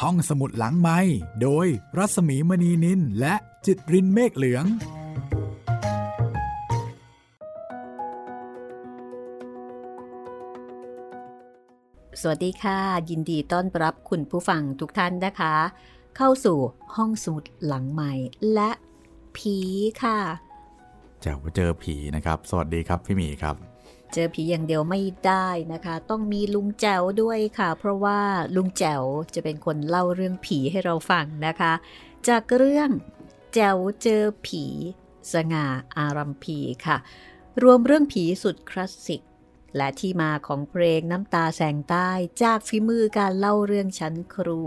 ห้องสมุดหลังไม้โดยรัสมีมณีนินและจิตรินเมฆเหลือง สวัสดีค่ะ ยินดีต้อนรับคุณผู้ฟังทุกท่านนะคะ เข้าสู่ห้องสมุดหลังใหม่และผีค่ะเจ้าเจอผีนะครับ สวัสดีครับพี่หมีครับ เจอผีอย่างเดียวไม่ได้นะคะ ต้องมีลุงแจ๋วด้วยค่ะ เพราะว่าลุงแจ๋วจะเป็นคนเล่าเรื่องผีให้เราฟังนะคะ จากเรื่องแจ๋วเจอผีสง่าอารัมพีค่ะ รวมเรื่องผีสุดคลาสสิก และที่มาของเพลงน้ำตาแสงใต้จากฝีมือการเล่าเรื่องชั้นครู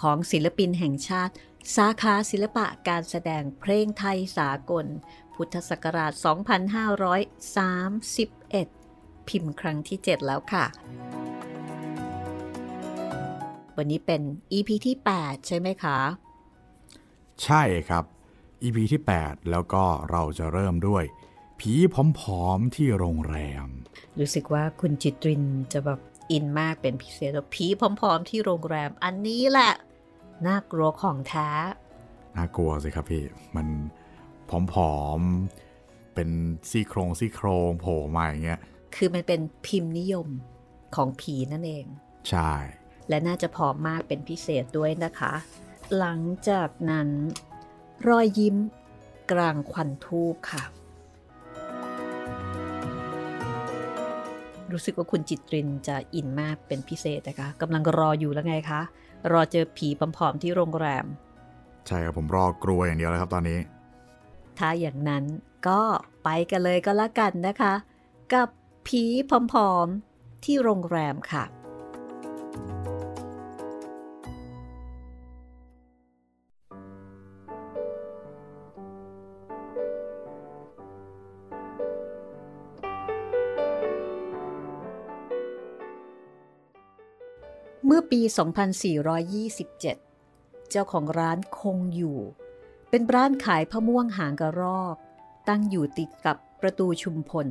ของศิลปินแห่งชาติ สาขาศิลปะการแสดงเพลงไทยสากล พุทธศักราช 2531 พิมพ์ครั้งที่ 7 แล้วค่ะ วันนี้เป็น EP ที่ 8 ใช่ไหมคะ ใช่ครับ EP ที่ 8 แล้วก็เราจะเริ่มด้วย ผีผอมๆที่โรงแรม รู้สึกว่าคุณจิตรินจะแบบอินมากเป็นพิเศษว่าผีพร้อมๆที่โรงแรม อันนี้แหละน่ากลัวของแท้น่ากลัวสิครับพี่ มันผอมๆ เป็นซี่โครงซี่โครงโผล่มาอย่างเงี้ย คือมันเป็นพิมพ์นิยมของผีนั่นเอง ใช่ และน่าจะผอมมากเป็นพิเศษด้วยนะคะ หลังจากนั้นรอยยิ้มกลางควันทูบค่ะ รู้สึกว่าคุณจิตรินจะอินมากเป็นพิเศษนะคะกำลังรออยู่แล้วไงคะ รอเจอผีผอมๆที่โรงแรม ใช่ครับผมรอกลัวอย่างเดียวเลยครับตอนนี้ ถ้าอย่างนั้นก็ไปกันเลยก็แล้วกันนะคะ กับ ผีผอมๆ ที่โรงแรมค่ะ เมื่อปี 2427 เจ้าของร้านคงอยู่ เป็นร้านขายพะม่วงหางกระรอก ตั้งอยู่ติดกับประตูชุมพล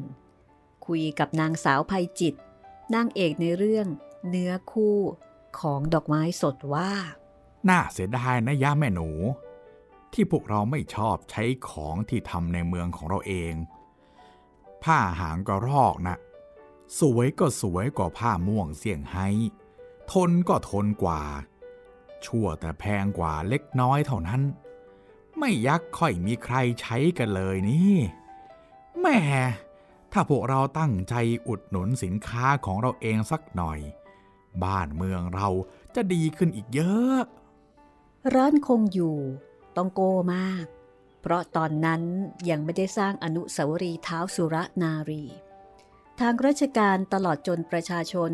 คุยกับนางสาวภัยจิตนางเอกในเรื่องเนื้อคู่ของดอกไม้สดว่า น่าเสียดายนะย่าแม่หนู ที่พวกเราไม่ชอบใช้ของที่ทำในเมืองของเราเอง ผ้าหางกระรอกนะสวยก็สวยกว่าผ้าม่วงเสี่ยงไฮ้ทนก็ทนกว่า ชั่วแต่แพงกว่าเล็กน้อยเท่านั้น ไม่ยักค่อยมีใครใช้กันเลยนี่แหม่ ถ้าพวกเราตั้งใจอุดหนุนสินค้าของเราเองสักหน่อย บ้านเมืองเราจะดีขึ้นอีกเยอะ ร้านคงอยู่ต้องโกมาก เพราะตอนนั้นยังไม่ได้สร้างอนุสาวรีย์เท้าสุรนารี ทางราชการตลอดจนประชาชน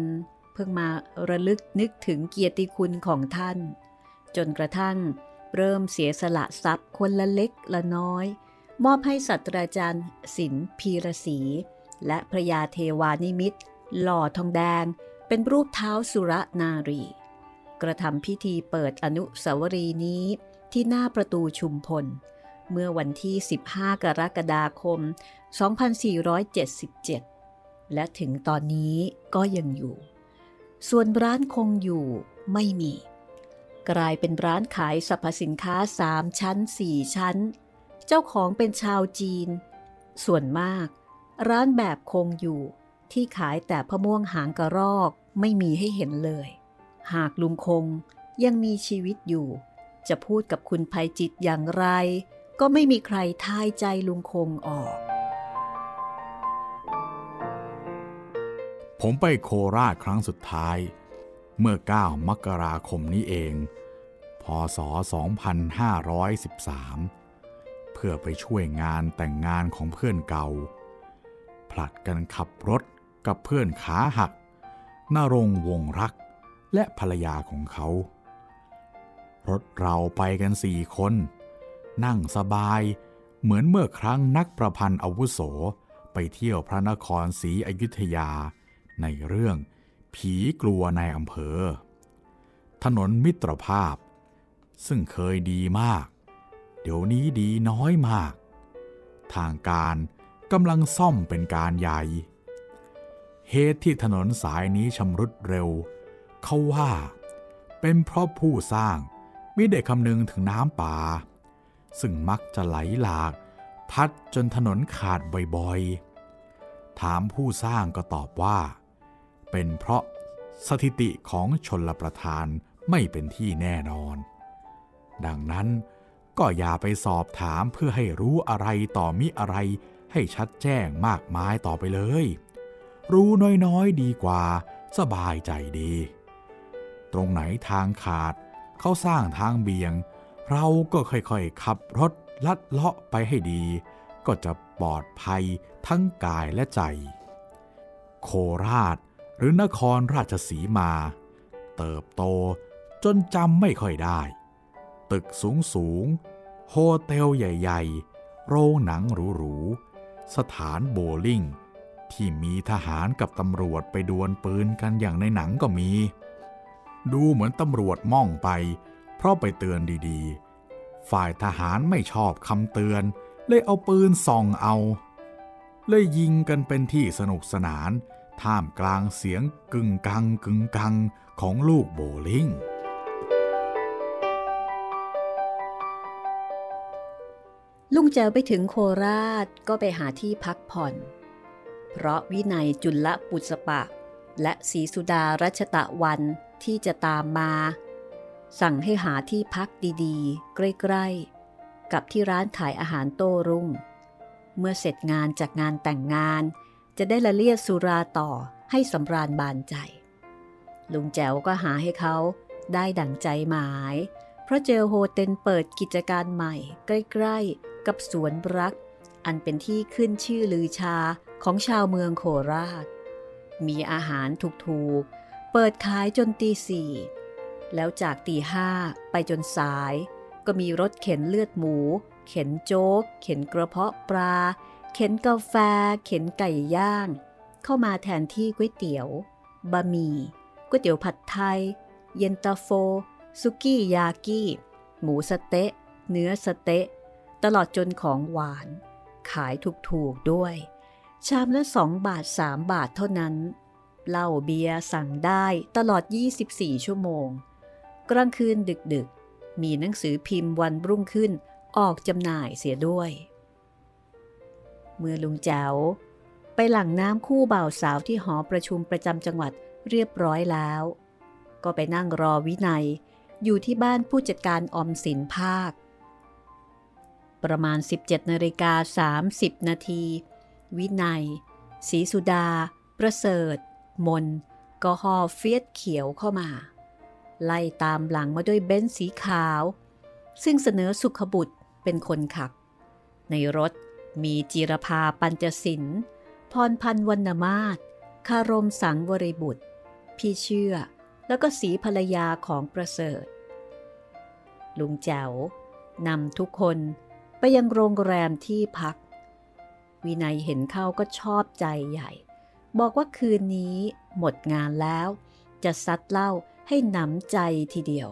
เพิ่งมาระลึกนึกถึงเกียรติคุณของท่าน จนกระทั่งเริ่มเสียสละทรัพย์คนละเล็กละน้อย มอบให้ศาสตราจารย์ศิลป์พีระศรีและพระยาเทวานิมิตหล่อทองแดง เป็นรูปเท้าสุรนารี กระทำพิธีเปิดอนุสาวรีย์นี้ที่หน้าประตูชุมพล เมื่อวันที่ 15 กรกฎาคม 2477 และถึงตอนนี้ก็ยังอยู่ ส่วนร้านคงอยู่ไม่มี กลายเป็นร้านขายสรรพสินค้า 3 ชั้น 4 ชั้น เจ้าของเป็นชาวจีน ส่วนมาก ร้านแบบคงอยู่ที่ขายแต่พะม่วงหางกระรอกไม่มีให้เห็นเลย หากลุงคงยังมีชีวิตอยู่ จะพูดกับคุณภัยจิตอย่างไร ก็ไม่มีใครทายใจลุงคงออก ผมไปโคราชครั้งสุดท้าย เมื่อ 9 มกราคมนี้เอง พศ 2513 พื่อไปช่วยงานแต่งงานของเพื่อนเก่า ผลัดกันขับรถกับเพื่อนขาหักนรงวงรักและภรรยาของเขา รถเราไปกันสี่คน นั่งสบายเหมือนเมื่อครั้งนักประพันธ์อาวุโสไปเที่ยวพระนครศรีอยุธยา ในเรื่องผีกลัวในอำเภอ ถนนมิตรภาพ ซึ่งเคยดีมาก ดี๋ยวนี้ดีน้อยมาก ทางการกำลังซ่อมเป็นการใหญ่ เหตุที่ถนนสายนี้ชำรุดเร็ว เขาว่า เป็นเพราะผู้สร้างไม่ได้คำนึงถึงน้ำป่า ซึ่งมักจะไหลหลาก พัดจนถนนขาดบ่อยๆ ถามผู้สร้างก็ตอบว่า เป็นเพราะสถิติของชนลประทานไม่เป็นที่แน่นอน ดังนั้น ก็อย่าไปสอบถามเพื่อให้รู้อะไรต่อมิอะไร ให้ชัดแจ้งมากมายต่อไปเลย รู้น้อยๆดีกว่า สบายใจดี ตรงไหนทางขาด เขาสร้างทางเบี่ยง เราก็ค่อยๆขับรถลัดเลาะไปให้ดี ก็จะปลอดภัยทั้งกายและใจ โคราชหรือนครราชสีมา เติบโตจนจำไม่ค่อยได้ ตึกสูงสูงโฮเทลใหญ่ ๆ โรงหนังหรูๆ สถานโบลิ่ง ที่มีทหารกับตำรวจไปดวลปืนกันอย่างในหนังก็มี ดูเหมือนตำรวจม่องไป เพราะไปเตือนดีๆ ฝ่ายทหารไม่ชอบคำเตือน เลยเอาปืนส่องเอา เลยยิงกันเป็นที่สนุกสนาน ท่ามกลางเสียงกึ่งกังกึ่งกังของลูกโบลิ่ง ลุงแจวไปถึงโคราชก็ไปหาที่พักผ่อน เพราะวินัยจุลปุสปะ และศรีสุดารัชตะวันที่จะตามมา สั่งให้หาที่พักดีๆ ใกล้ๆ กับที่ร้านขายอาหารโต้รุ่ง เมื่อเสร็จงานจากงานแต่งงาน จะได้ละเลียดสุราต่อให้สำราญบานใจ ลุงแจ๋วก็หาให้เขาได้ดั่งใจหมาย เพราะเจอโฮเทลเปิดกิจการใหม่ ใกล้ๆ กับสวนรัก อันเป็นที่ขึ้นชื่อลือชาของชาวเมืองโคราช มีอาหารถูกๆ เปิดขายจนตีสี่ แล้วจากตีห้าไปจนสาย ก็มีรถเข็นเลือดหมู เข็นโจ๊ก เข็นกระเพาะปลา เข็นกาแฟ เข็นไก่ย่าง เข้ามาแทนที่ก๋วยเตี๋ยว บะหมี่ ก๋วยเตี๋ยวผัดไทย เย็นตาโฟซุกี้ยากิหมูสเต๊ะ เนื้อสเต๊ะ ตลอดจนของหวาน ขายถูกๆด้วย ชามละ2บาท3บาทเท่านั้น เหล้าเบียร์สั่งได้ตลอด 24 ชั่วโมง กลางคืนดึกๆ มีหนังสือพิมพ์วันรุ่งขึ้นออกจำหน่ายเสียด้วย เมื่อลุงแจ๋วไปหลังน้ำคู่บ่าวสาวที่หอประชุมประจำจังหวัดเรียบร้อยแล้ว ก็ไปนั่งรอวินัยอยู่ที่บ้านผู้จัดการออมสินภาค ประมาณ 17นาฬิกา30 นาที วินัยศรีสุดา ประเสริฐ มน ก็หอเฟียดเขียวเข้ามา ไล่ตามหลังมาด้วยเบนซ์สีขาว ซึ่งเสนอสุขบุตรเป็นคนขับ ในรถมีจีรภาปัญจสิน พรพันวรรณมาศคารมสังวริบุตร พี่เชื่อ แล้วก็สีภรรยาของประเสริฐ ลุงแจ๋วนำทุกคน ไปยังโรงแรมที่พัก วินัยเห็นเข้าก็ชอบใจใหญ่ บอกว่าคืนนี้หมดงานแล้ว จะซัดเหล้าให้หนำใจทีเดียว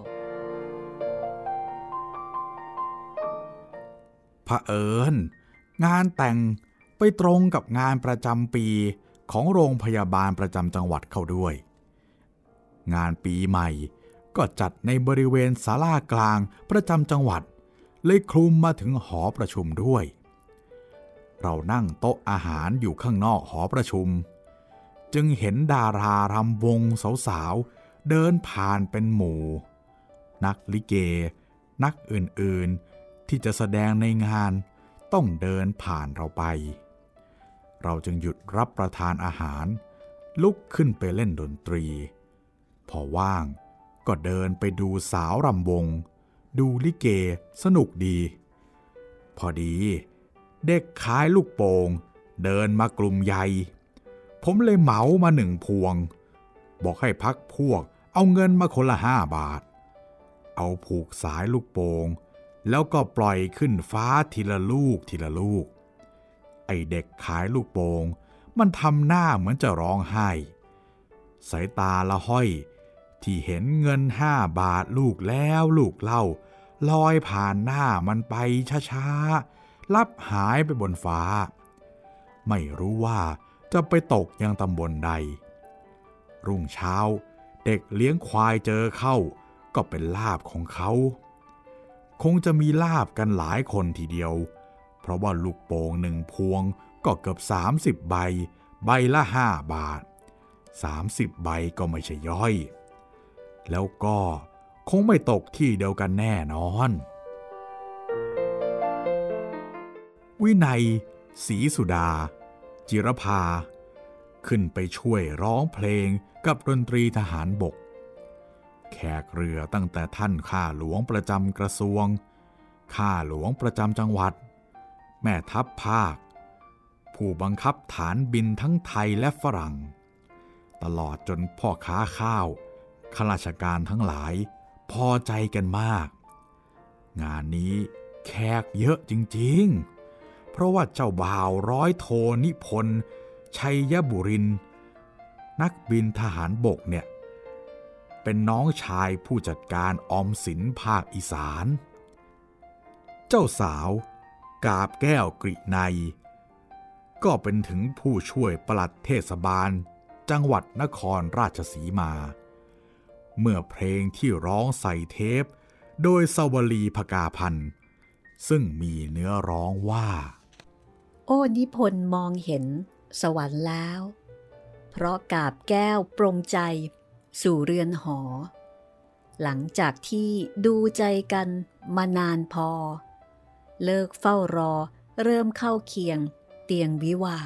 เผอิญงานแต่งไปตรงกับงานประจำปีของโรงพยาบาลประจำจังหวัดเข้าด้วย งานปีใหม่ก็จัดในบริเวณศาลากลางประจำจังหวัด เลยคลุมมาถึงหอประชุมด้วย เรานั่งโต๊ะอาหารอยู่ข้างนอกหอประชุม จึงเห็นดารารำวงสาวๆ เดินผ่านเป็นหมู่ นักลิเก นักอื่นๆ ที่จะแสดงในงานต้องเดินผ่านเราไป เราจึงหยุดรับประทานอาหาร ลุกขึ้นไปเล่นดนตรี พอว่างก็เดินไปดูสาวรำวง ดูลิเกสนุกดี พอดี เด็กขายลูกโป่งเดินมากลุ่มใหญ่ ผมเลยเหมามาหนึ่งพวง บอกให้พักพวกเอาเงินมาคนละห้าบาท เอาผูกสายลูกโป่งแล้วก็ปล่อยขึ้นฟ้าทีละลูกทีละลูก ไอเด็กขายลูกโป่งมันทำหน้าเหมือนจะร้องไห้ สายตาละห้อย ที่เห็นเงินห้าบาทลูกแล้วลูกเล่า ลอยผ่านหน้ามันไปช้าๆ ลับหายไปบนฟ้า ไม่รู้ว่าจะไปตกยังตำบลใด รุ่งเช้าเด็กเลี้ยงควายเจอเข้า ก็เป็นลาบของเขา คงจะมีลาบกันหลายคนทีเดียว เพราะว่าลูกโป่งหนึ่งพวงก็เกือบ 30 ใบ ใบละห้าบาท 30 ใบก็ไม่ใช่ย่อย แล้วก็ คงไม่ตกที่เดียวกันแน่นอน วินัยศรีสุดา จิรภาขึ้นไปช่วยร้องเพลงกับดนตรีทหารบก แขกเรือตั้งแต่ท่านข้าหลวงประจำกระทรวง ข้าหลวงประจำจังหวัด แม่ทัพภาค ผู้บังคับฐานบินทั้งไทยและฝรั่ง ตลอดจนพ่อค้าข้าวข้าราชการทั้งหลาย พอใจกันมาก งานนี้แขกเยอะจริงๆ เพราะว่าเจ้าบ่าวร้อยโทนิพนธ์ชัยยบุริน นักบินทหารบกเนี่ย เป็นน้องชายผู้จัดการออมสินภาคอีสาน เจ้าสาวกาบแก้วกริไนก็เป็นถึงผู้ช่วยปลัดเทศบาล จังหวัดนครราชสีมา เมื่อเพลงที่ร้องใส่เทป โดยสวลีพกาพันธ์ซึ่งมีเนื้อร้องว่า โอ้นิพนธ์มองเห็น สวรรค์แล้ว เพราะกาบแก้วปรงใจ สู่เรือนหอ หลังจากที่ดูใจกันมานานพอ เลิกเฝ้ารอเริ่มเข้าเคียงเตียงวิวา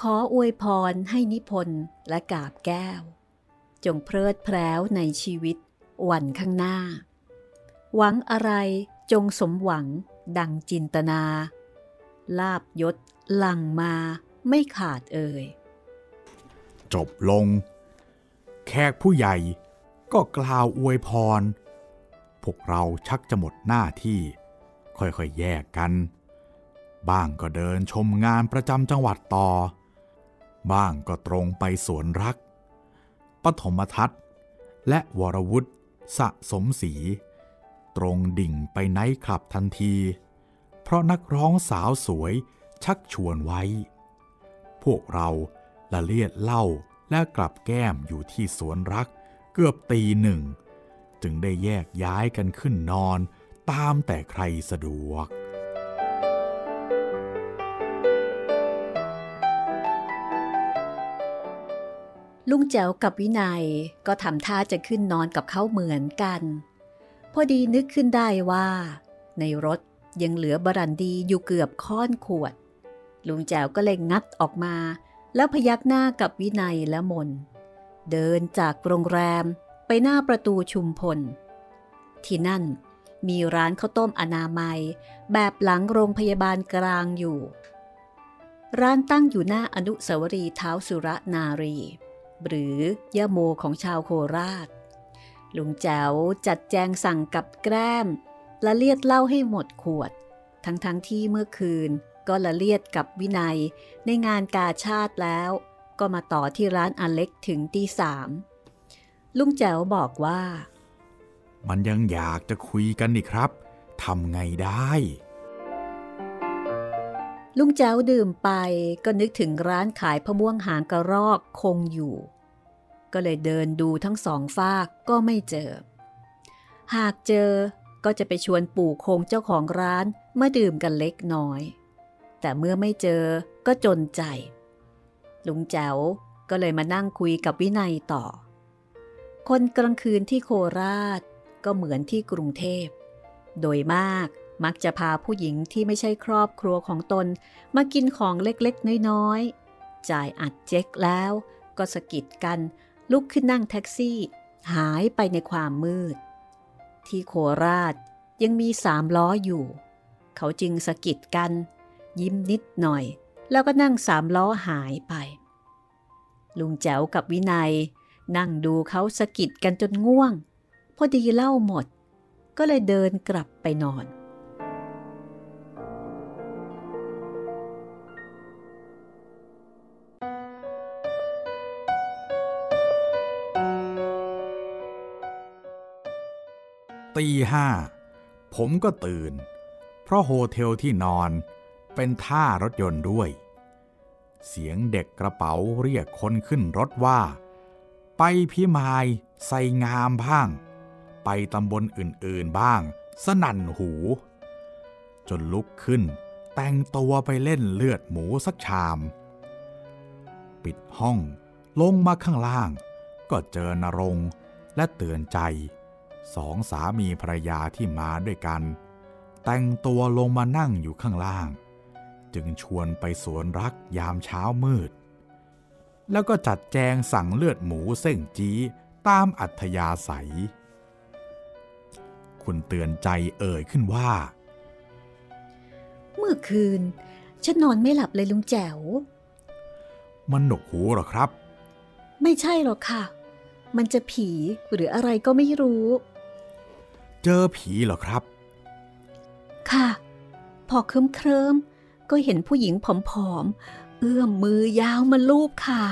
ขออวยพรให้นิพนธ์และกาบแก้ว จงเพลิดเพล้วในชีวิตวันข้างหน้า หวังอะไรจงสมหวังดังจินตนา ลาบยศหลังมาไม่ขาดเอ่ย จบลง แขกผู้ใหญ่ก็กล่าวอวยพร พวกเราชักจะหมดหน้าที่ ค่อยๆแยกกัน บ้างก็เดินชมงานประจำจังหวัดต่อ บ้างก็ตรงไปสวนรัก ปฐมทัศน์ และวรวุฒิสะสมศรีตรงดิ่งไปไนท์คลับทันที เพราะนักร้องสาวสวยชักชวนไว้ พวกเราละเลียดเหล่าและกลับแก้มอยู่ที่สวนรักเกือบตีหนึ่ง จึงได้แยกย้ายกันขึ้นนอนตามแต่ใครสะดวก ลุงแจ๋วกับวินัยก็ทำท่าจะขึ้นนอนกับเขาเหมือนกัน พอดีนึกขึ้นได้ว่า ในรถยังเหลือบรันดีอยู่เกือบค้อนขวด ลุงแจ๋วก็เลยงัดออกมา แล้วพยักหน้ากับวินัยและมน เดินจากโรงแรมไปหน้าประตูชุมพล ที่นั่นมีร้านข้าวต้มอนามัย แบบหลังโรงพยาบาลกลางอยู่ ร้านตั้งอยู่หน้าอนุสาวรีย์เท้าสุรนารี หรือย่าโมของชาวโคราช ลุงแจ๋วจัดแจงสั่งกับแกล้มละเลียดเหล้าให้หมดขวด ทั้งๆทที่เมื่อคืนก็ละเลียดกับวินัยในงานกาชาติแล้ว ก็มาต่อที่ร้านอเล็กถึงตีสามลุงแจ๋วบอกว่า มันยังอยากจะคุยกันนี่ครับทำไงได้ ลุงแจ๋วดื่มไปก็นึกถึงร้านขายพะม่วงหางกระรอกคงอยู่ ก็เลยเดินดูทั้งสองฝากก็ไม่เจอ หากเจอก็จะไปชวนปู่คงเจ้าของร้านมาดื่มกันเล็กน้อย แต่เมื่อไม่เจอก็จนใจ ลุงแจ๋วก็เลยมานั่งคุยกับวินัยต่อ คนกลางคืนที่โคราชก็เหมือนที่กรุงเทพ โดยมาก มักจะพาผู้หญิงที่ไม่ใช่ครอบครัวของตน มากินของเล็กๆ น้อยๆ จ่ายอัดเจ๊กแล้วก็สะกิดกัน ลุกขึ้นนั่งแท็กซี่ หายไปในความมืด ที่โคราชยังมีสามล้ออยู่ เขาจึงสะกิดกัน ยิ้มนิดหน่อย แล้วก็นั่งสามล้อหายไป ลุงแจ๋วกับวินัย นั่งดูเขาสะกิดกันจนง่วง พอดีเล่าหมด ก็เลยเดินกลับไปนอน ตีห้าผมก็ตื่น เพราะโฮเทลที่นอนเป็นท่ารถยนต์ด้วย เสียงเด็กกระเป๋าเรียกคนขึ้นรถว่า ไปพิมายใส่งามบ้าง ไปตำบลอื่นๆบ้าง สนั่นหู จนลุกขึ้น แต่งตัวไปเล่นเลือดหมูสักชาม ปิดห้องลงมาข้างล่าง ก็เจอนรงและเตือนใจ สองสามีภรรยาที่มาด้วยกัน แต่งตัวลงมานั่งอยู่ข้างล่าง จึงชวนไปสวนรักยามเช้ามืด แล้วก็จัดแจงสั่งเลือดหมูเส้งจี้ตามอัธยาศัย คุณเตือนใจเอ่ยขึ้นว่า เมื่อคืน ฉันนอนไม่หลับเลยลุงแจ๋ว มันหนกหูเหรอครับ ไม่ใช่หรอกค่ะ มันจะผีหรืออะไรก็ไม่รู้ เจอผีเหรอครับ ค่ะ พอเคลิ้มเคลิมๆก็เห็นผู้หญิงผอมๆ เอื้อมมือยาวมาลูบขา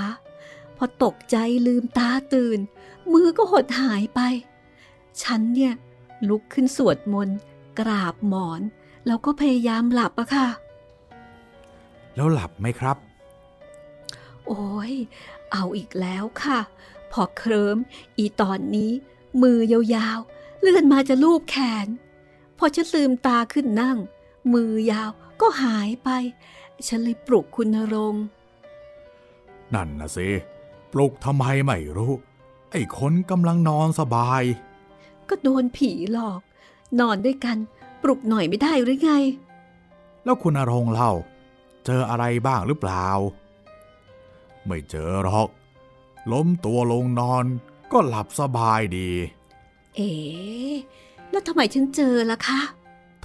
พอตกใจลืมตาตื่น มือก็หดหายไป ฉันเนี่ย ลุกขึ้นสวดมนต์กราบหมอน แล้วก็พยายามหลับอะค่ะ แล้วหลับไหมครับ โอ้ยเอาอีกแล้วค่ะ พอเคลิ้มอีตอนนี้ มือยาวๆ เลื่อนมาจะลูบแขน พอฉันลืมตาขึ้นนั่ง มือยาวก็หายไป ฉันเลยปลุกคุณนรงค์นั่นนะสิปลุกทำไมไม่รู้ ไอ้คนกำลังนอนสบาย ก็โดนผีหลอก นอนด้วยกัน ปลุกหน่อยไม่ได้หรือไง แล้วคุณอรงค์เล่า เจออะไรบ้างหรือเปล่า ไม่เจอหรอก ล้มตัวลงนอนก็หลับสบายดี เอ๋แล้วทำไมฉันเจอล่ะคะ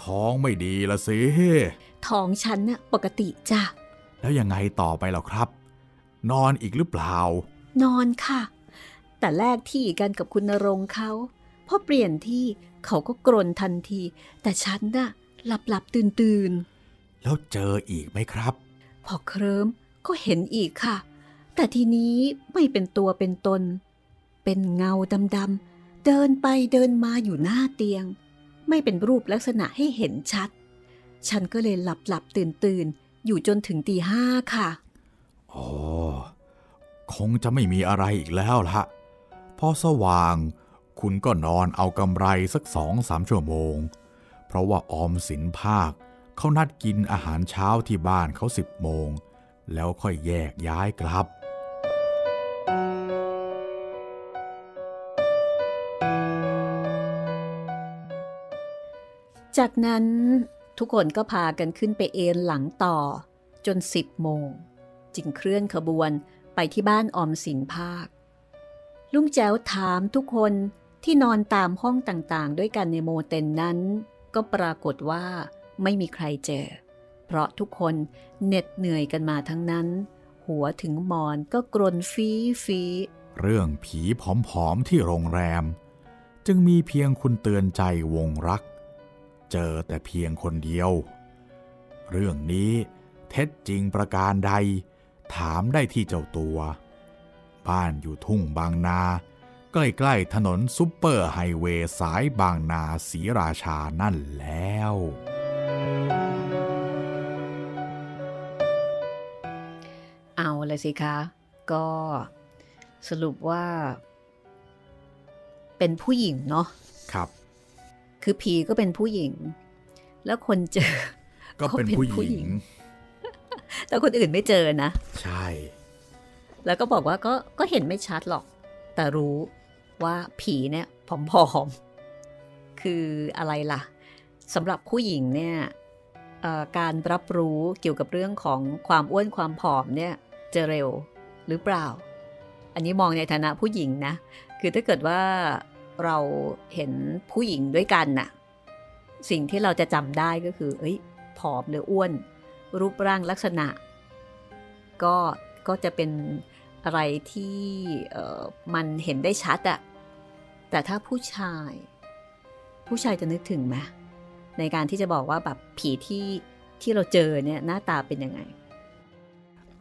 ท้องไม่ดีละสิ ท้องฉันน่ะปกติจ้ะ แล้วยังไงต่อไปหรอครับ นอนอีกหรือเปล่า นอนค่ะ แต่แลกที่กันกับคุณนรงค์เขาพอเปลี่ยนที่เขาก็กรนทันที แต่ฉันน่ะหลับหลับตื่นตื่นแล้วเจออีกไหมครับ พอเคลิ้มก็เห็นอีกค่ะ แต่ทีนี้ไม่เป็นตัวเป็นตน เป็นเงาดำๆ เดินไปเดินมาอยู่หน้าเตียง ไม่เป็นรูปลักษณะให้เห็นชัด ฉันก็เลยหลับหลับตื่นตื่นอยู่จนถึงตีห้าค่ะอ๋อคงจะไม่มีอะไรอีกแล้วละ พอสว่าง คุณก็นอนเอากำไรสักสองสามชั่วโมง เพราะว่าออมสินภาคเขานัดกินอาหารเช้าที่บ้านเขาสิบโมง แล้วค่อยแยกย้ายกลับ จากนั้นทุกคนก็พากันขึ้นไปเอนหลังต่อ จนสิบโมง จึงเคลื่อนขบวนไปที่บ้านออมสินภาค ลุงแจ๋วถามทุกคนที่นอนตามห้องต่างๆ ด้วยกันในโมเต็นนั้น ก็ปรากฏว่าไม่มีใครเจอ เพราะทุกคนเหน็ดเหนื่อยกันมาทั้งนั้น หัวถึงมอนก็กรนฟีฟีเรื่องผีผอมๆที่โรงแรม จึงมีเพียงคุณเตือนใจวงรัก เจอแต่เพียงคนเดียว เรื่องนี้เท็จจริงประการใด ถามได้ที่เจ้าตัว บ้านอยู่ทุ่งบางนา ใกล้ๆถนนซุปเปอร์ไฮเวย์สายบางนาศรีราชานั่นแล้ว เอาเลยสิคะ ก็สรุปว่า เป็นผู้หญิงเนาะครับ คือผีก็เป็นผู้หญิง แล้วคนเจอ ก็เป็นผู้เขาเป็นผู้หหญิญิงงแต่คนอื่นไม่เจอนะ ใช่ แล้วก็บอกว่าก็ก็เห็นไม่ชัดหรอก แต่รู้ว่าผีเนี่ยผอมๆ คืออะไรล่ะสำหรับผู้หญิงเนี่ยเอ่อการรับรู้เกี่ยวกับเรื่องของความอ้วนความผอมเนี่ยจะเร็วหรือเปล่า อันนี้มองในฐานะผู้หญิงนะ คือถ้าเกิดว่า เราเห็นผู้หญิงด้วยกันน่ะ สิ่งที่เราจะจำได้ก็คือ เอ้ย ผอมหรืออ้วน รูปร่างลักษณะ ก็ก็จะเป็นอะไรที่มันเห็นได้ชัดอะแต่ถ้าผู้ชาย ผู้ชายจะนึกถึงไหมในการที่จะบอกว่าแบบผีที่ที่เราเจอเนี่ยหน้าตาเป็นยังไง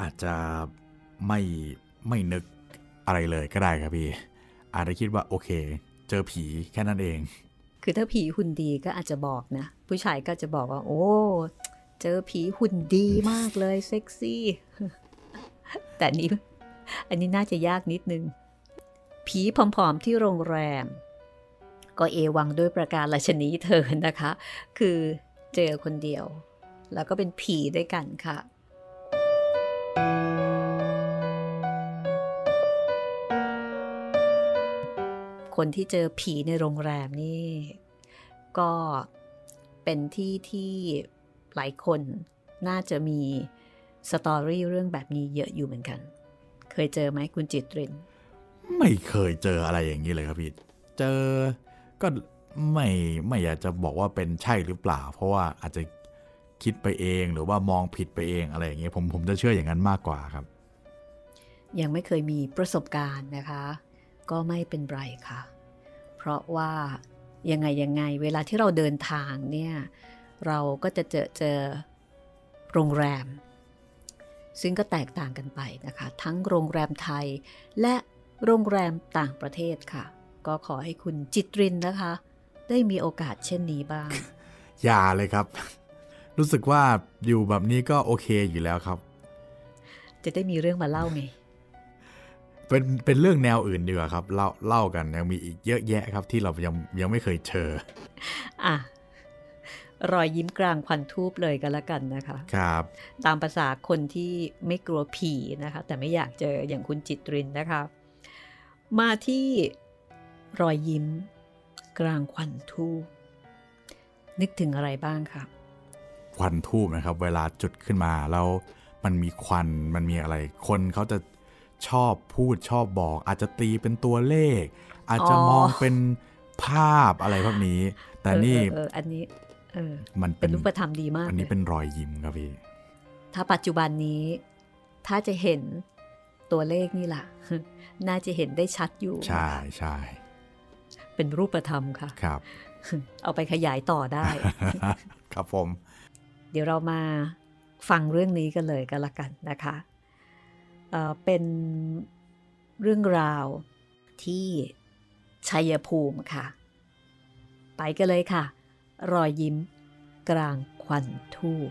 อาจจะไม่ไม่นึกอะไรเลยก็ได้ครับพี่อาจจะคิดว่าโอเค เจอผีแค่นั้นเอง คือถ้าผีหุ่นดีก็อาจจะบอกนะ ผู้ชายก็จะบอกว่า โอ้ เจอผีหุ่นดีมากเลยเซ็กซี่ แต่นี้ อันนี้น่าจะยากนิดนึง ผีผอมๆที่โรงแรม ก็เอวังด้วยประการราชนีเธอนะคะ คือเจอคนเดียว แล้วก็เป็นผีด้วยกันค่ะ คนที่เจอผีในโรงแรมนี่ ก็เป็นที่ที่หลายคนน่าจะมีสตอรี่เรื่องแบบนี้เยอะอยู่เหมือนกัน เคยเจอไหมคุณจิตริน ไม่เคยเจออะไรอย่างนี้เลยครับพี่ เจอก็ไม่ไม่อยากจะบอกว่าเป็นใช่หรือเปล่า เพราะว่าอาจจะคิดไปเองหรือว่ามองผิดไปเองอะไรอย่างเงี้ยผมผมจะเชื่ออย่างนั้นมากกว่าครับ ยังไม่เคยมีประสบการณ์นะคะ ก็ไม่เป็นไรค่ะ เพราะว่ายังไงยังไงเวลาที่เราเดินทางเนี่ยเราก็จะเจอเจอโรงแรม ซึ่งก็แตกต่างกันไปนะคะ ทั้งโรงแรมไทยและโรงแรมต่างประเทศค่ะ ก็ขอให้คุณจิตรินนะคะ ได้มีโอกาสเช่นนี้บ้าง อย่าเลยครับ รู้สึกว่าอยู่แบบนี้ก็โอเคอยู่แล้วครับ จะได้มีเรื่องมาเล่าไง เป็นเป็นเรื่องแนวอื่นดีกว่าครับเล่าเล่ากันยังมีอีกเยอะแยะครับที่เรายังยังไม่เคยเจออะรอยยิ้มกลางควันทูบเลยกันละกันนะคะ ครับ ตามภาษาคนที่ไม่กลัวผีนะคะ แต่ไม่อยากเจออย่างคุณจิตรินนะคะ มาที่รอยยิ้มกลางควันทูบนึกถึงอะไรบ้างครับ ควันทูบนะครับ เวลาจุดขึ้นมาแล้วมันมีควันมันมีอะไร คนเขาจะ ชอบพูดชอบบอก อาจจะตีเป็นตัวเลข อาจจะอ๋อมองเป็นภาพอะไรพวกนี้ แต่นี่เออเออเอออันนี้เออมันเป็เป็นนรูปธรรมดีมากอันนี้เลยเป็นรอยยิ้มครับพี่ ถ้าปัจจุบันนี้ ถ้าจะเห็นตัวเลขนี่แหละน่าจะเห็นได้ชัดอยู่ ใช่ใช่เป็นรูปธรรมค่ะครับ เอาไปขยายต่อได้ ครับผม เดี๋ยวเรามาฟังเรื่องนี้กันเลยกันละกันนะคะ เป็นเรื่องราวที่ชัยภูมิค่ะ ไปกันเลยค่ะ รอยยิ้มกลางควันทูบ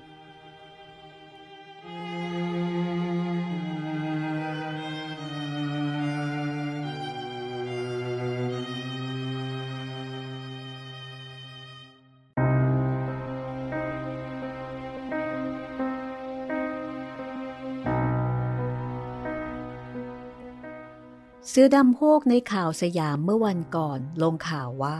เสือดำโฮกในข่าวสยามเมื่อวันก่อนลงข่าวว่า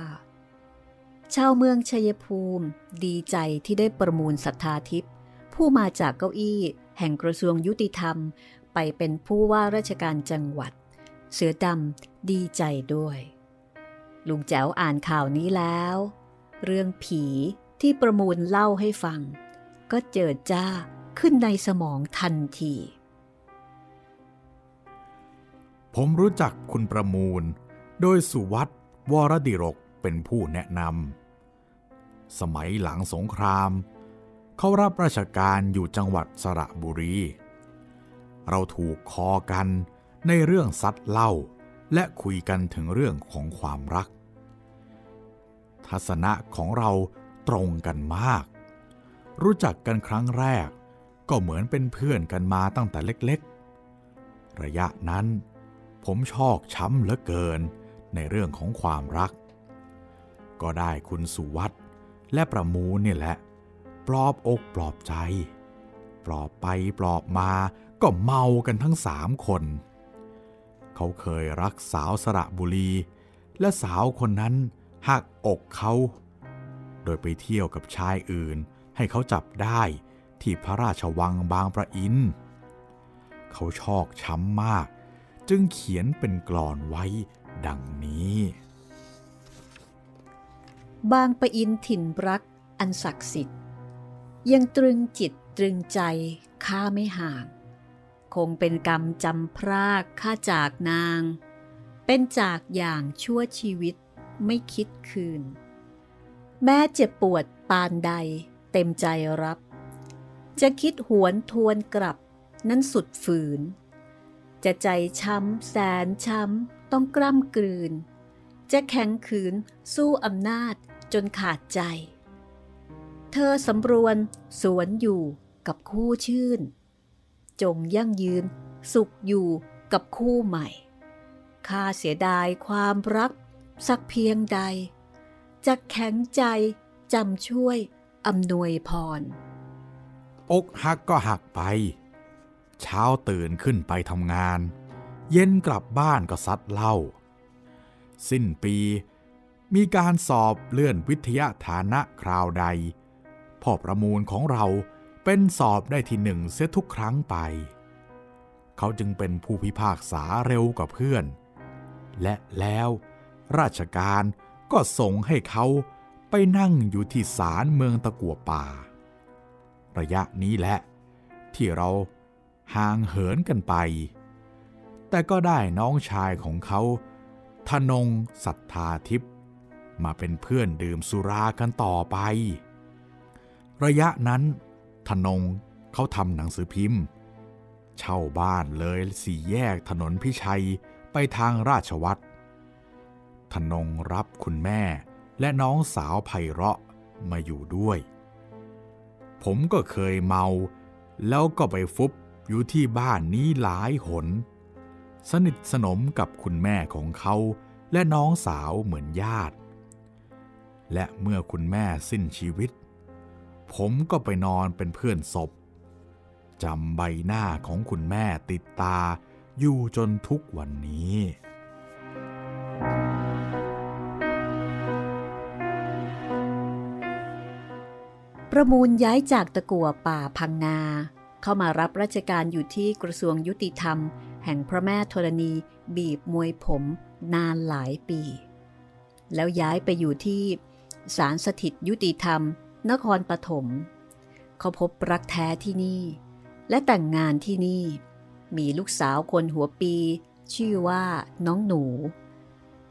ชาวเมืองชัยภูมิ ดีใจที่ได้ประมูลศรัทธาทิพย์ผู้มาจากเก้าอี้ แห่งกระทรวงยุติธรรม ไปเป็นผู้ว่าราชการจังหวัด เสือดำดีใจด้วย ลุงแจ๋วอ่านข่าวนี้แล้ว เรื่องผีที่ประมูลเล่าให้ฟัง ก็เจิดจ้าขึ้นในสมองทันที ผมรู้จักคุณประมูล โดยสุวัตวรดิรกเป็นผู้แนะนำ สมัยหลังสงคราม เขารับราชการอยู่จังหวัดสระบุรี เราถูกคอกันในเรื่องซัดเล่าและคุยกันถึงเรื่องของความรัก ทัศนะของเราตรงกันมาก รู้จักกันครั้งแรกก็เหมือนเป็นเพื่อนกันมาตั้งแต่เล็กๆ ระยะนั้น ผมชอกช้ำเหลือเกินในเรื่องของความรัก ก็ได้คุณสุวัตและประมูลเนี่ยแหละ ปลอบอกปลอบใจ ปลอบไปปลอบมาก็เมากันทั้งสามคน เขาเคยรักสาวสระบุรี และสาวคนนั้นหักอกเขา โดยไปเที่ยวกับชายอื่นให้เขาจับได้ที่พระราชวังบางประอิน เขาชอกช้ำมาก จึงเขียนเป็นกลอนไว้ดังนี้ บางปะอินถิ่นรักอันศักดิ์สิทธิ์ ยังตรึงจิตตรึงใจข้าไม่ห่าง คงเป็นกรรมจำพรากข้าจากนาง เป็นจากอย่างชั่วชีวิตไม่คิดคืน แม้เจ็บปวดปานใดเต็มใจรับ จะคิดหวนทวนกลับนั้นสุดฝืน จะใจช้ำแสนช้ำต้องกล้ำกลืน จะแข็งขืนสู้อำนาจจนขาดใจ เธอสำรวนสวนอยู่กับคู่ชื่น จงยั่งยืนสุขอยู่กับคู่ใหม่ข้าเสียดายความรักสักเพียงใด จะแข็งใจจำช่วยอำนวยพรอกหักก็หักไป เช้าตื่นขึ้นไปทำงาน เย็นกลับบ้านก็ซัดเหล้าสิ้นปี มีการสอบเลื่อนวิทยาฐานะคราวใดพ่อประมูลของเราเป็นสอบได้ที่หนึ่งเสียทุกครั้งไป เขาจึงเป็นผู้พิพากษาเร็วกว่าเพื่อน และแล้วราชการก็ส่งให้เขาไปนั่งอยู่ที่ศาลเมืองตะกัวป่า ระยะนี้แหละ ที่เรา ห่างเหินกันไป แต่ก็ได้น้องชายของเขาธนงศรัทธาทิพย์มาเป็นเพื่อนดื่มสุรากันต่อไป ระยะนั้นธนงเขาทำหนังสือพิมพ์ เช่าบ้านเลยสี่แยกถนนพิชัยไปทางราชวัตรธนงรับคุณแม่และน้องสาวไพเราะมาอยู่ด้วย ผมก็เคยเมาแล้วก็ไปฟุบ อยู่ที่บ้านนี้หลายหน สนิทสนมกับคุณแม่ของเขาและน้องสาวเหมือนญาติ และเมื่อคุณแม่สิ้นชีวิต ผมก็ไปนอนเป็นเพื่อนศพจำใบหน้าของคุณแม่ติดตาอยู่จนทุกวันนี้ ประมูลย้ายจากตะกัวป่าพังนา เข้ามารับราชการอยู่ที่กระทรวงยุติธรรม แห่งพระแม่ธรณีบีบมวยผมนานหลายปี แล้วย้ายไปอยู่ที่ศาลสถิตยุติธรรม นครปฐมเขาพบรักแท้ที่นี่ และแต่งงานที่นี่ มีลูกสาวคนหัวปี ชื่อว่าน้องหนู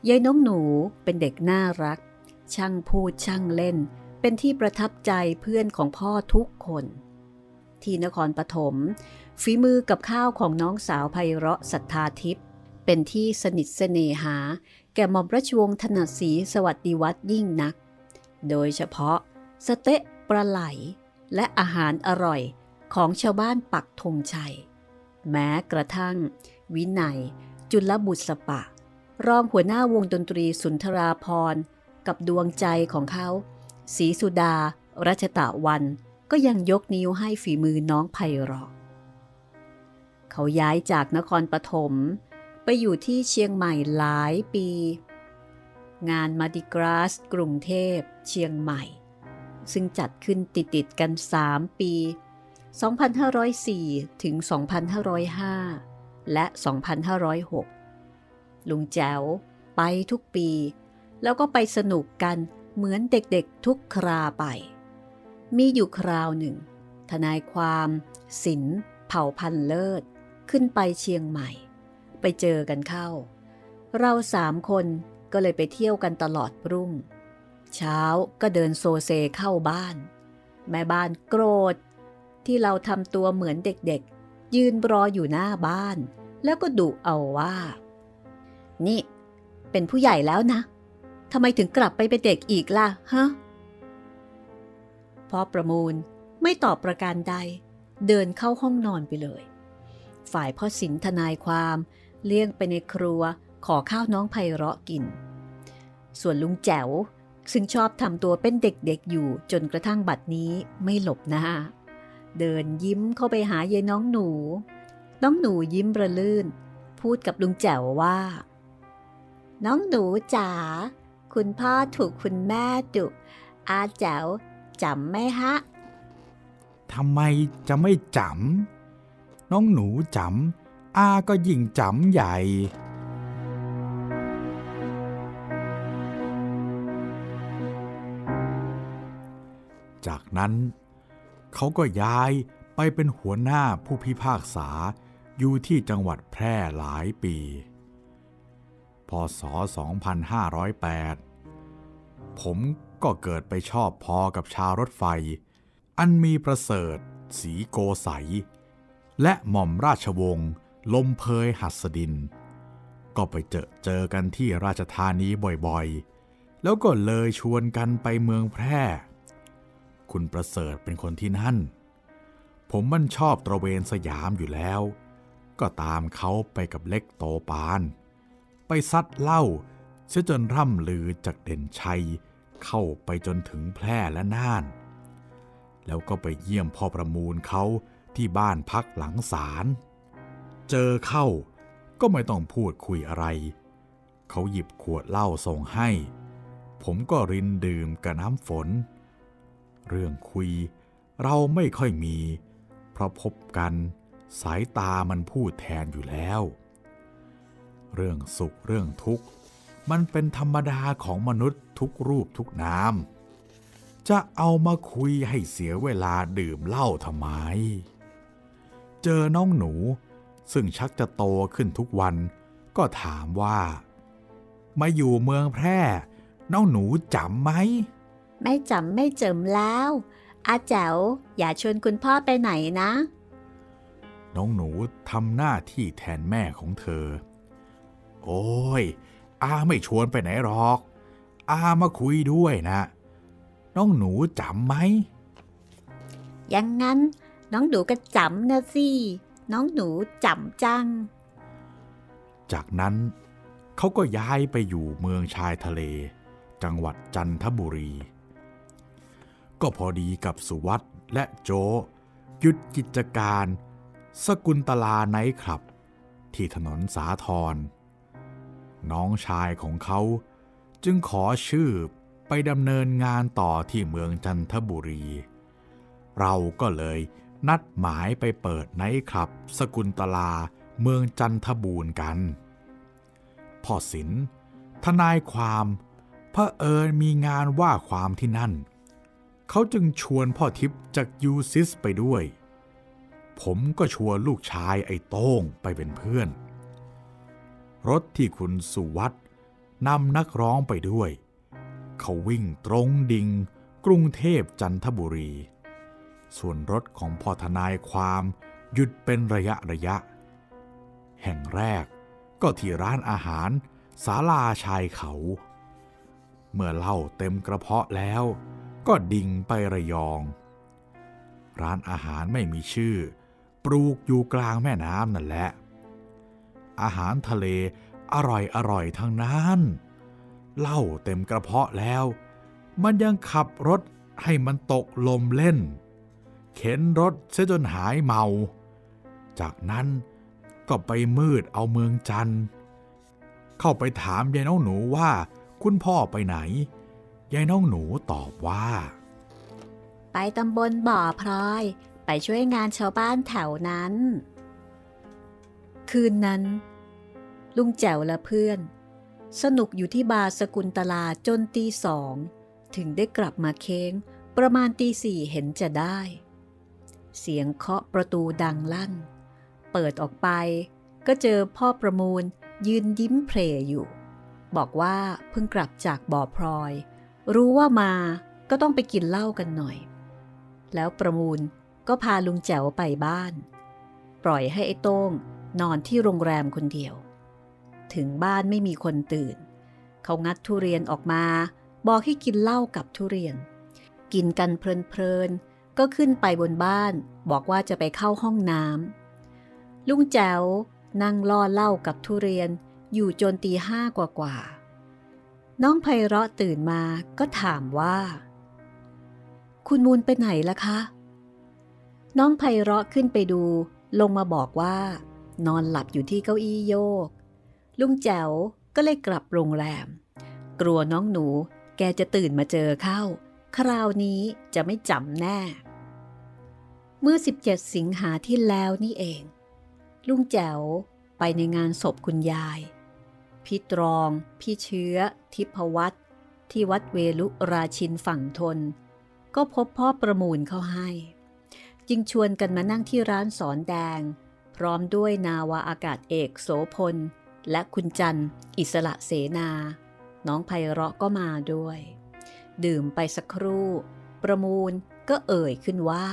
ยายน้องหนูเป็นเด็กน่ารัก ช่างพูดช่างเล่น เป็นที่ประทับใจเพื่อนของพ่อทุกคน ที่นครปฐมฝีมือกับข้าวของน้องสาวไพเราะศรัทธาทิพย์เป็นที่สนิทเสน่หา แก่หม่อมราชวงศ์ถนัดศรีสวัสดิวัตรยิ่งนัก โดยเฉพาะสเต๊ะปลาไหล และอาหารอร่อยของชาวบ้านปักธงชัย แม้กระทั่ง วินัย จุลบุษปะ รองหัวหน้าวงดนตรีสุนทราพรกับดวงใจของเขาศรีสุดา รัชตะวัน ก็ยังยกนิ้วให้ฝีมือน้องไพราะเขาย้ายจากนครปฐมไปอยู่ที่เชียงใหม่หลายปี งานมาดิกราสกรุงเทพ เชียงใหม่ ซึ่งจัดขึ้นติดติดกัน 3 ปี 2504 ถึง 2505 และ 2506 ลุงแจ๋วไปทุกปี แล้วก็ไปสนุกกันเหมือนเด็กๆทุกคราไป มีอยู่คราวหนึ่ง ทนายความศิลเผ่าพันเลิศ ขึ้นไปเชียงใหม่ ไปเจอกันเข้า เราสามคนก็เลยไปเที่ยวกันตลอดรุ่ง เช้าก็เดินโซเซเข้าบ้าน แม่บ้านโกรธ ที่เราทำตัวเหมือนเด็กๆ ยืนรออยู่หน้าบ้าน แล้วก็ดุเอาว่า นี่ เป็นผู้ใหญ่แล้วนะทำไมถึงกลับไปเป็นเด็กอีกล่ะฮะ พ่อประมูลไม่ตอบประการใด เดินเข้าห้องนอนไปเลย ฝ่ายพ่อสินทนายความเลี่ยงไปในครัวขอข้าวน้องไพเราะกิน ส่วนลุงแจ๋วซึ่งชอบทำตัวเป็นเด็กๆอยู่จนกระทั่งบัดนี้ไม่หลบหน้า เดินยิ้มเข้าไปหายายน้องหนู น้องหนูยิ้มระลื่น พูดกับลุงแจ๋วว่า น้องหนูจ๋าคุณพ่อถูกคุณแม่ดุอาแจ๋ว จำไหมฮะทำไมจะไม่จำน้องหนูจำอาก็ยิ่งจำใหญ่ จากนั้น เขาก็ย้ายไปเป็นหัวหน้าผู้พิพากษาอยู่ที่จังหวัดแพร่หลายปี พศ 2508 ผม ก็เกิดไปชอบพอกับชาวรถไฟ อันมีประเสริฐ สีโกใส และหม่อมราชวงศ์ลมเพยหัสดิน ก็ไปเจอเจอกันที่ราชธานีบ่อยๆ แล้วก็เลยชวนกันไปเมืองแพร่ คุณประเสริฐเป็นคนที่นั่น ผมมันชอบตระเวนสยามอยู่แล้ว ก็ตามเขาไปกับเล็กโตปาน ไปซัดเหล้าเสียจนร่ำลือจากเด่นชัย เข้าไปจนถึงแพร่และน่าน แล้วก็ไปเยี่ยมพ่อประมูลเขาที่บ้านพักหลังศาล เจอเข้าก็ไม่ต้องพูดคุยอะไร เขาหยิบขวดเหล้าส่งให้ ผมก็รินดื่มกับน้ำฝน เรื่องคุยเราไม่ค่อยมี เพราะพบกันสายตามันพูดแทนอยู่แล้ว เรื่องสุขเรื่องทุกข์ มันเป็นธรรมดาของมนุษย์ทุกรูปทุกนาม จะเอามาคุยให้เสียเวลาดื่มเหล้าทำไม เจอน้องหนู ซึ่งชักจะโตขึ้นทุกวัน ก็ถามว่า มาอยู่เมืองแพร่ น้องหนูจำไหม ไม่จำไม่เจิมแล้ว อาแจ๋วอย่าชวนคุณพ่อไปไหนนะ น้องหนูทำหน้าที่แทนแม่ของเธอ โอ้ย อาไม่ชวนไปไหนหรอก อามาคุยด้วยนะ น้องหนูจำไหมยังงั้น น้องหนูก็จำนะสิ น้องหนูจำจัง จากนั้นเขาก็ย้ายไปอยู่เมืองชายทะเล จังหวัดจันทบุรี ก็พอดีกับสุวัตและโจหยุดกิจการ สกุลตลาไนท์คลับ ที่ถนนสาทร น้องชายของเขาจึงขอชื่อไปดำเนินงานต่อที่เมืองจันทบุรี เราก็เลยนัดหมายไปเปิดไนท์คลับสกุลตลาเมืองจันทบูรณ์กัน พ่อศิลทนายความเผอิญมีงานว่าความที่นั่น เขาจึงชวนพ่อทิพย์จากยูซิสไปด้วย ผมก็ชวนลูกชายไอ้โต้งไปเป็นเพื่อน รถที่คุณสุวัตนำนักร้องไปด้วย เขาวิ่งตรงดิ่งกรุงเทพจันทบุรี ส่วนรถของพ่อทนายความหยุดเป็นระยะระยะ แห่งแรกก็ที่ร้านอาหารศาลาชายเขา เมื่อเล้าเต็มกระเพาะแล้วก็ดิ่งไประยอง ร้านอาหารไม่มีชื่อ ปลูกอยู่กลางแม่น้ำนั่นแหละ อาหารทะเลอร่อยอร่อยทั้งนั้นเหล้าเต็มกระเพาะแล้ว มันยังขับรถให้มันตกลมเล่น เข็นรถเสียจนหายเมา จากนั้นก็ไปมืดเอาเมืองจันทร์เข้าไปถามยายน้องหนูว่า คุณพ่อไปไหน ยายน้องหนูตอบว่า ไปตำบลบ่อพลอย ไปช่วยงานชาวบ้านแถวนั้น คืนนั้น ลุงแจ๋วและเพื่อน สนุกอยู่ที่บาร์สกุลตลาจนตีสอง ถึงได้กลับมาเค้ง ประมาณตีสี่เห็นจะได้ เสียงเคาะประตูดังลั่น เปิดออกไป ก็เจอพ่อประมูลยืนยิ้มเพลอยู่ บอกว่าเพิ่งกลับจากบ่อพลอย รู้ว่ามาก็ต้องไปกินเหล้ากันหน่อย แล้วประมูลก็พาลุงแจ๋วไปบ้าน ปล่อยให้ไอ้โต้งนอนที่โรงแรมคนเดียว ถึงบ้านไม่มีคนตื่น เขางัดทุเรียนออกมา บอกให้กินเหล้ากับทุเรียน กินกันเพลินๆ ก็ขึ้นไปบนบ้าน บอกว่าจะไปเข้าห้องน้ำลุงแจ๋วนั่งล่อเหล้ากับทุเรียนอยู่จนตีห้ากว่าๆน้องไพเราะตื่นมาก็ถามว่า คุณมูลไปไหนล่ะคะ น้องไพเราะขึ้นไปดู ลงมาบอกว่า นอนหลับอยู่ที่เก้าอี้โยก ลุงแจ๋วก็เลยกลับโรงแรม กลัวน้องหนูแกจะตื่นมาเจอเข้า คราวนี้จะไม่จำแน่ เมื่อ 17 สิงหาที่แล้วนี่เอง ลุงแจ๋วไปในงานศพคุณยาย พี่ตรอง พี่เชื้อ ทิพวัตที่วัดเวลุราชินฝั่งทน ก็พบพ่อประมูลเข้าให้ จึงชวนกันมานั่งที่ร้านสอนแดง พร้อมด้วยนาวาอากาศเอกโสพล และคุณจันอิสระเสนา น้องไพเราะก็มาด้วย ดื่มไปสักครู่ ประมูลก็เอ่ยขึ้นว่า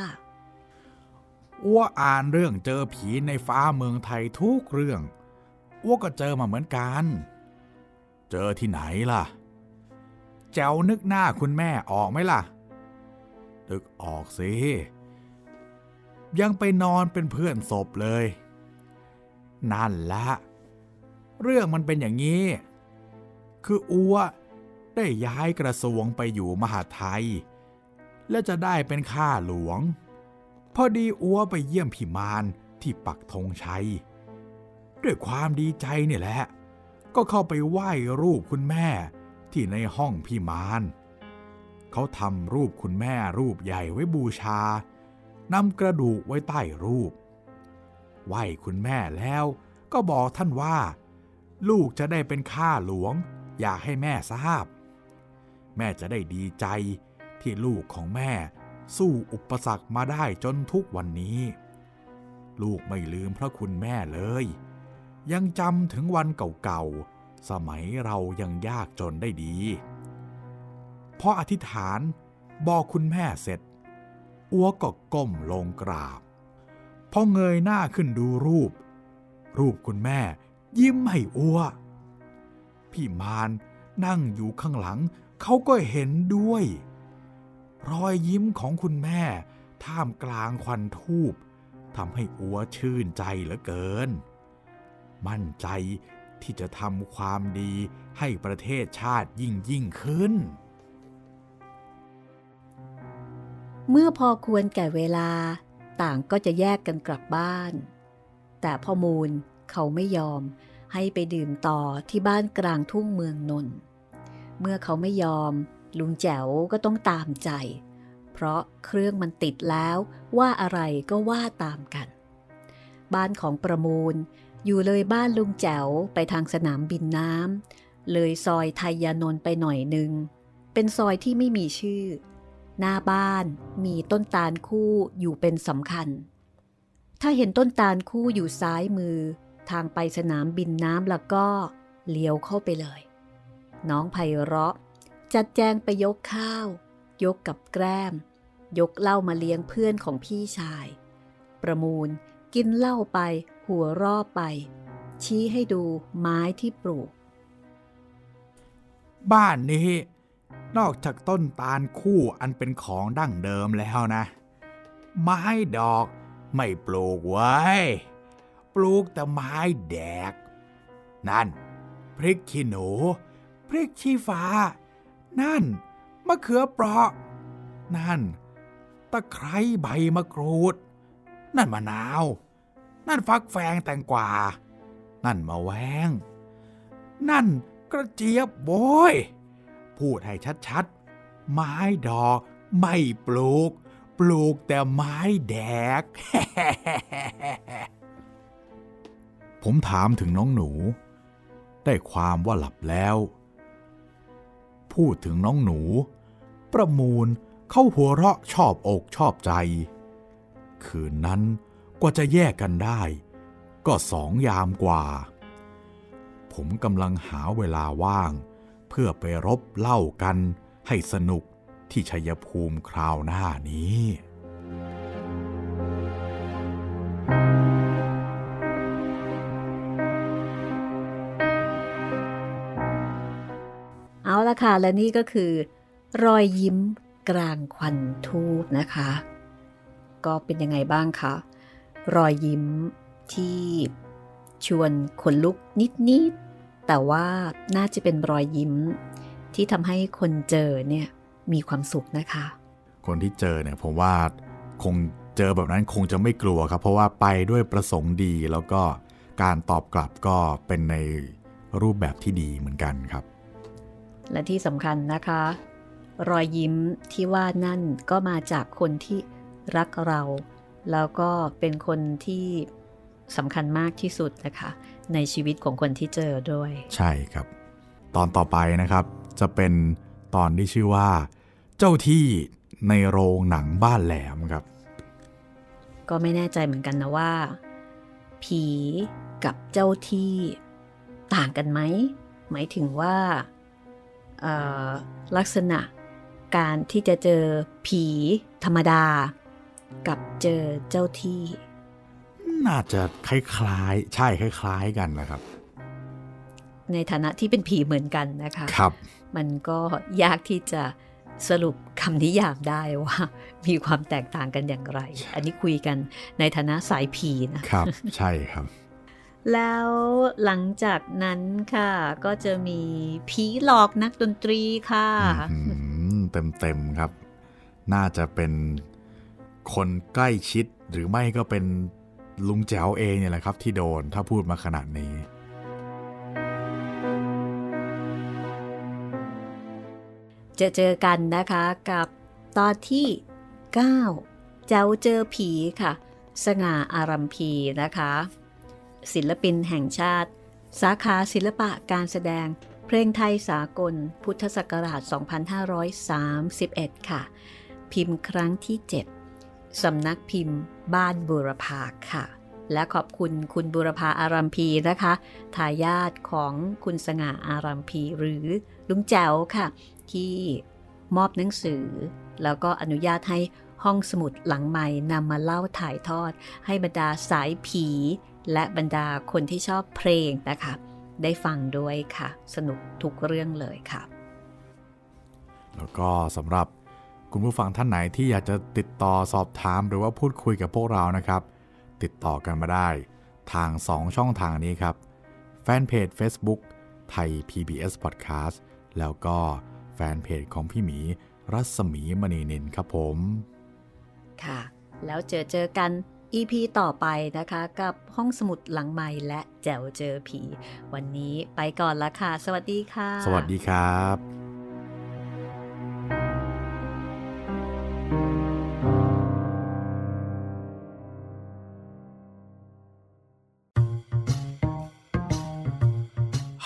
อ้วอ่านเรื่องเจอผีในฟ้าเมืองไทยทุกเรื่องอ้วก็เจอมาเหมือนกัน เจอที่ไหนล่ะ แจวนึกหน้าคุณแม่ออกไหมล่ะ นึกออกสิ ยังไปนอนเป็นเพื่อนศพเลย นั่นละ เรื่องมันเป็นอย่างนี้ คืออัวได้ย้ายกระทรวงไปอยู่มหาไทย และจะได้เป็นข้าหลวง พอดีอัวไปเยี่ยมพี่มานที่ปักธงชัย ด้วยความดีใจเนี่ยแหละ ก็เข้าไปไหว้รูปคุณแม่ที่ในห้องพี่มาน เขาทำรูปคุณแม่รูปใหญ่ไว้บูชานำกระดูกไว้ใต้รูป ไหว้คุณแม่แล้วก็บอกท่านว่า ลูกจะได้เป็นข้าหลวง อยากให้แม่ทราบ แม่จะได้ดีใจที่ลูกของแม่สู้อุปสรรคมาได้จนทุกวันนี้ ลูกไม่ลืมพระคุณแม่เลย ยังจำถึงวันเก่าๆ สมัยเรายังยากจนได้ดี พออธิษฐานบอกคุณแม่เสร็จ อัวก็ก้มลงกราบ พอเงยหน้าขึ้นดูรูป รูปคุณแม่ ยิ้มให้อัว พี่มานนั่งอยู่ข้างหลัง เขาก็เห็นด้วย รอยยิ้มของคุณแม่ ท่ามกลางควันทูบทำให้อัวชื่นใจเหลือเกิน มั่นใจที่จะทำความดีให้ประเทศชาติยิ่งยิ่งขึ้น เมื่อพอควรแก่เวลาต่างก็จะแยกกันกลับบ้าน แต่พ่อมูล เขาไม่ยอมให้ไปดื่มต่อที่บ้านกลางทุ่งเมืองนนท์เมื่อเขาไม่ยอม ลุงแจ๋วก็ต้องตามใจ เพราะเครื่องมันติดแล้วว่าอะไรก็ว่าตามกัน บ้านของประมูลอยู่เลยบ้านลุงแจ๋วไปทางสนามบินน้ำเลยซอยไทยานนท์ไปหน่อยหนึ่ง เป็นซอยที่ไม่มีชื่อ หน้าบ้านมีต้นตาลคู่อยู่เป็นสำคัญ ถ้าเห็นต้นตาลคู่อยู่ซ้ายมือ ทางไปสนามบินน้ำแล้วก็เลี้ยวเข้าไปเลย น้องไพเราะ จัดแจงไปยกข้าว ยกกับแกล้ม ยกเหล้ามาเลี้ยงเพื่อนของพี่ชาย ประมูลกินเหล้าไป หัวรอบไป ชี้ให้ดูไม้ที่ปลูก บ้านนี้ นอกจากต้นตาลคู่อันเป็นของดั้งเดิมแล้วนะ ไม้ดอกไม่ปลูกไว้ ปลูกแต่ไม้แดก นั่น พริกขี้หนู พริกชี้ฟ้า นั่น มะเขือเปราะ นั่น ตะไคร้ใบมะกรูด นั่นมะนาว นั่นฟักแฟงแตงกวา นั่นมะแวง นั่นกระเจี๊ยบโบยพูดให้ชัดๆ ไม้ดอกไม่ปลูก ปลูกแต่ไม้แดก ผมถามถึงน้องหนู ได้ความว่าหลับแล้ว พูดถึงน้องหนู ประมูลเข้าหัวเราะชอบอกชอบใจ คืนนั้นกว่าจะแยกกันได้ ก็สองยามกว่า ผมกำลังหาเวลาว่าง เพื่อไปรบเล่ากันให้สนุกที่ชัยภูมิคราวหน้านี้ และนี่ก็คือ รอยยิ้มกลางควันทูบนะคะ ก็เป็นยังไงบ้างคะ รอยยิ้มที่ชวนขนลุกนิดๆ แต่ว่าน่าจะเป็นรอยยิ้มที่ทำให้คนเจอเนี่ยมีความสุขนะคะ คนที่เจอเนี่ยผมว่าคงเจอแบบนั้นคงจะไม่กลัวครับ เพราะว่าไปด้วยประสงค์ดีแล้วก็การตอบกลับก็เป็นในรูปแบบที่ดีเหมือนกันครับ และที่สำคัญนะคะ รอยยิ้มที่ว่านั่นก็มาจากคนที่รักเรา แล้วก็เป็นคนที่สำคัญมากที่สุดนะคะ ในชีวิตของคนที่เจอด้วย ใช่ครับ ตอนต่อไปนะครับ จะเป็นตอนที่ชื่อว่า เจ้าที่ในโรงหนังบ้านแหลมครับ ก็ไม่แน่ใจเหมือนกันนะว่า ผีกับเจ้าที่ต่างกันไหมหมายถึงว่าเอ่อ ลักษณะการที่จะเจอผีธรรมดา กับเจอเจ้าที่ น่าจะคล้ายๆ ใช่คล้าย ๆ กันนะครับ ในฐานะที่เป็นผีเหมือนกันนะคะครับ มันก็ยากที่จะสรุปคำนิยามได้ว่า มีความแตกต่างกันอย่างไร อันนี้คุยกันในฐานะสายผีนะครับ ใช่ครับ แล้วหลังจากนั้นค่ะ ก็จะมีผีหลอกนักดนตรีค่ะเต็มเต็มครับ น่าจะเป็นคนใกล้ชิดหรือไม่ก็เป็นลุงแจ๋วเองเนี่ยแหละครับ ที่โดนถ้าพูดมาขนาดนี้ จะเจอกันนะคะกับตอนที่ 9 เจ้าเจอผีค่ะ สง่าอารัมพีนะคะ ศิลปินแห่งชาติ สาขาศิลปะการแสดง เพลงไทยสากล พุทธศักราช 2531 ค่ะ พิมพ์ครั้งที่ 7 สำนักพิมพ์บ้านบุรพาค่ะ และขอบคุณคุณบุรพาอารัมพีนะคะ ทายาทของคุณสง่าอารัมพีหรือลุงแจ๋วค่ะ ที่มอบหนังสือ แล้วก็อนุญาตให้ห้องสมุดหลังใหม่นำมาเล่าถ่ายทอด ให้บรรดาสายผี และบรรดาคนที่ชอบเพลงนะคะ ได้ฟังด้วยค่ะ สนุกทุกเรื่องเลยค่ะ แล้วก็สำหรับคุณผู้ฟังท่านไหนที่อยากจะติดต่อสอบถามหรือว่าพูดคุยกับพวกเรานะครับ ติดต่อกันมาได้ ทาง 2 ช่องทางนี้ครับ แฟนเพจ Facebook ไทย PBS Podcast แล้วก็แฟนเพจของพี่หมี รัศมีมณีนินครับผม ค่ะ แล้วเจอเจอกัน EP ต่อไปนะคะกับห้องสมุดหลังใหม่และแจวเจอผี วันนี้ไปก่อนละค่ะ สวัสดีค่ะ สวัสดีครับ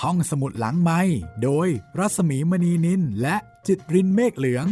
ห้องสมุดหลังไม้โดยรัศมีมณีนินและจิตรินเมฆเหลือง